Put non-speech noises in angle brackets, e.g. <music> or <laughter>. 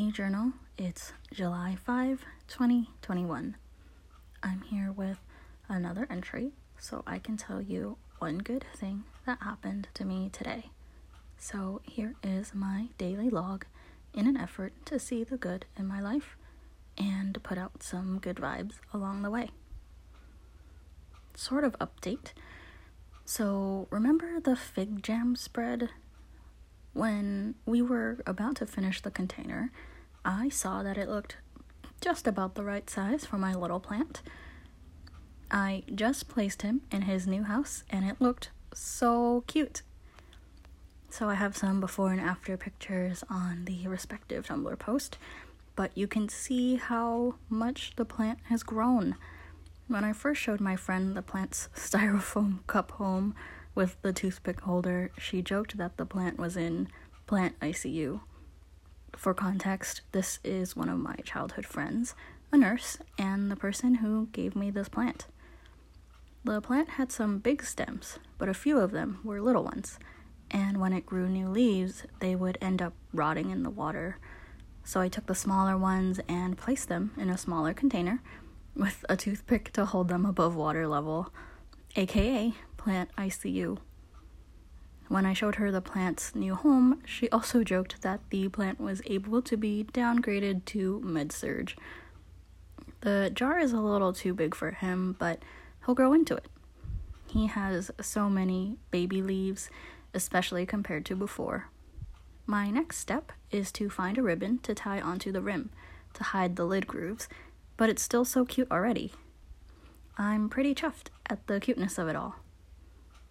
Hey Journal, it's July 5, 2021. I'm here with another entry so I can tell you one good thing that happened to me today. So here is my daily log in an effort to see the good in my life and put out some good vibes along the way. Sort of update. So, remember the fig jam spread? When we were about to finish the container, I saw that it looked just about the right size for my little plant. I just placed him in his new house and it looked so cute. So I have some before and after pictures on the respective Tumblr post, but you can see how much the plant has grown. When I first showed my friend the plant's <laughs> styrofoam cup home with the toothpick holder, she joked that the plant was in plant ICU. For context, this is one of my childhood friends, a nurse, and the person who gave me this plant. The plant had some big stems, but a few of them were little ones, and when it grew new leaves, they would end up rotting in the water. So I took the smaller ones and placed them in a smaller container with a toothpick to hold them above water level, aka plant ICU. When I showed her the plant's new home, she also joked that the plant was able to be downgraded to med-surg. The jar is a little too big for him, but he'll grow into it. He has so many baby leaves, especially compared to before. My next step is to find a ribbon to tie onto the rim to hide the lid grooves, but it's still so cute already. I'm pretty chuffed at the cuteness of it all.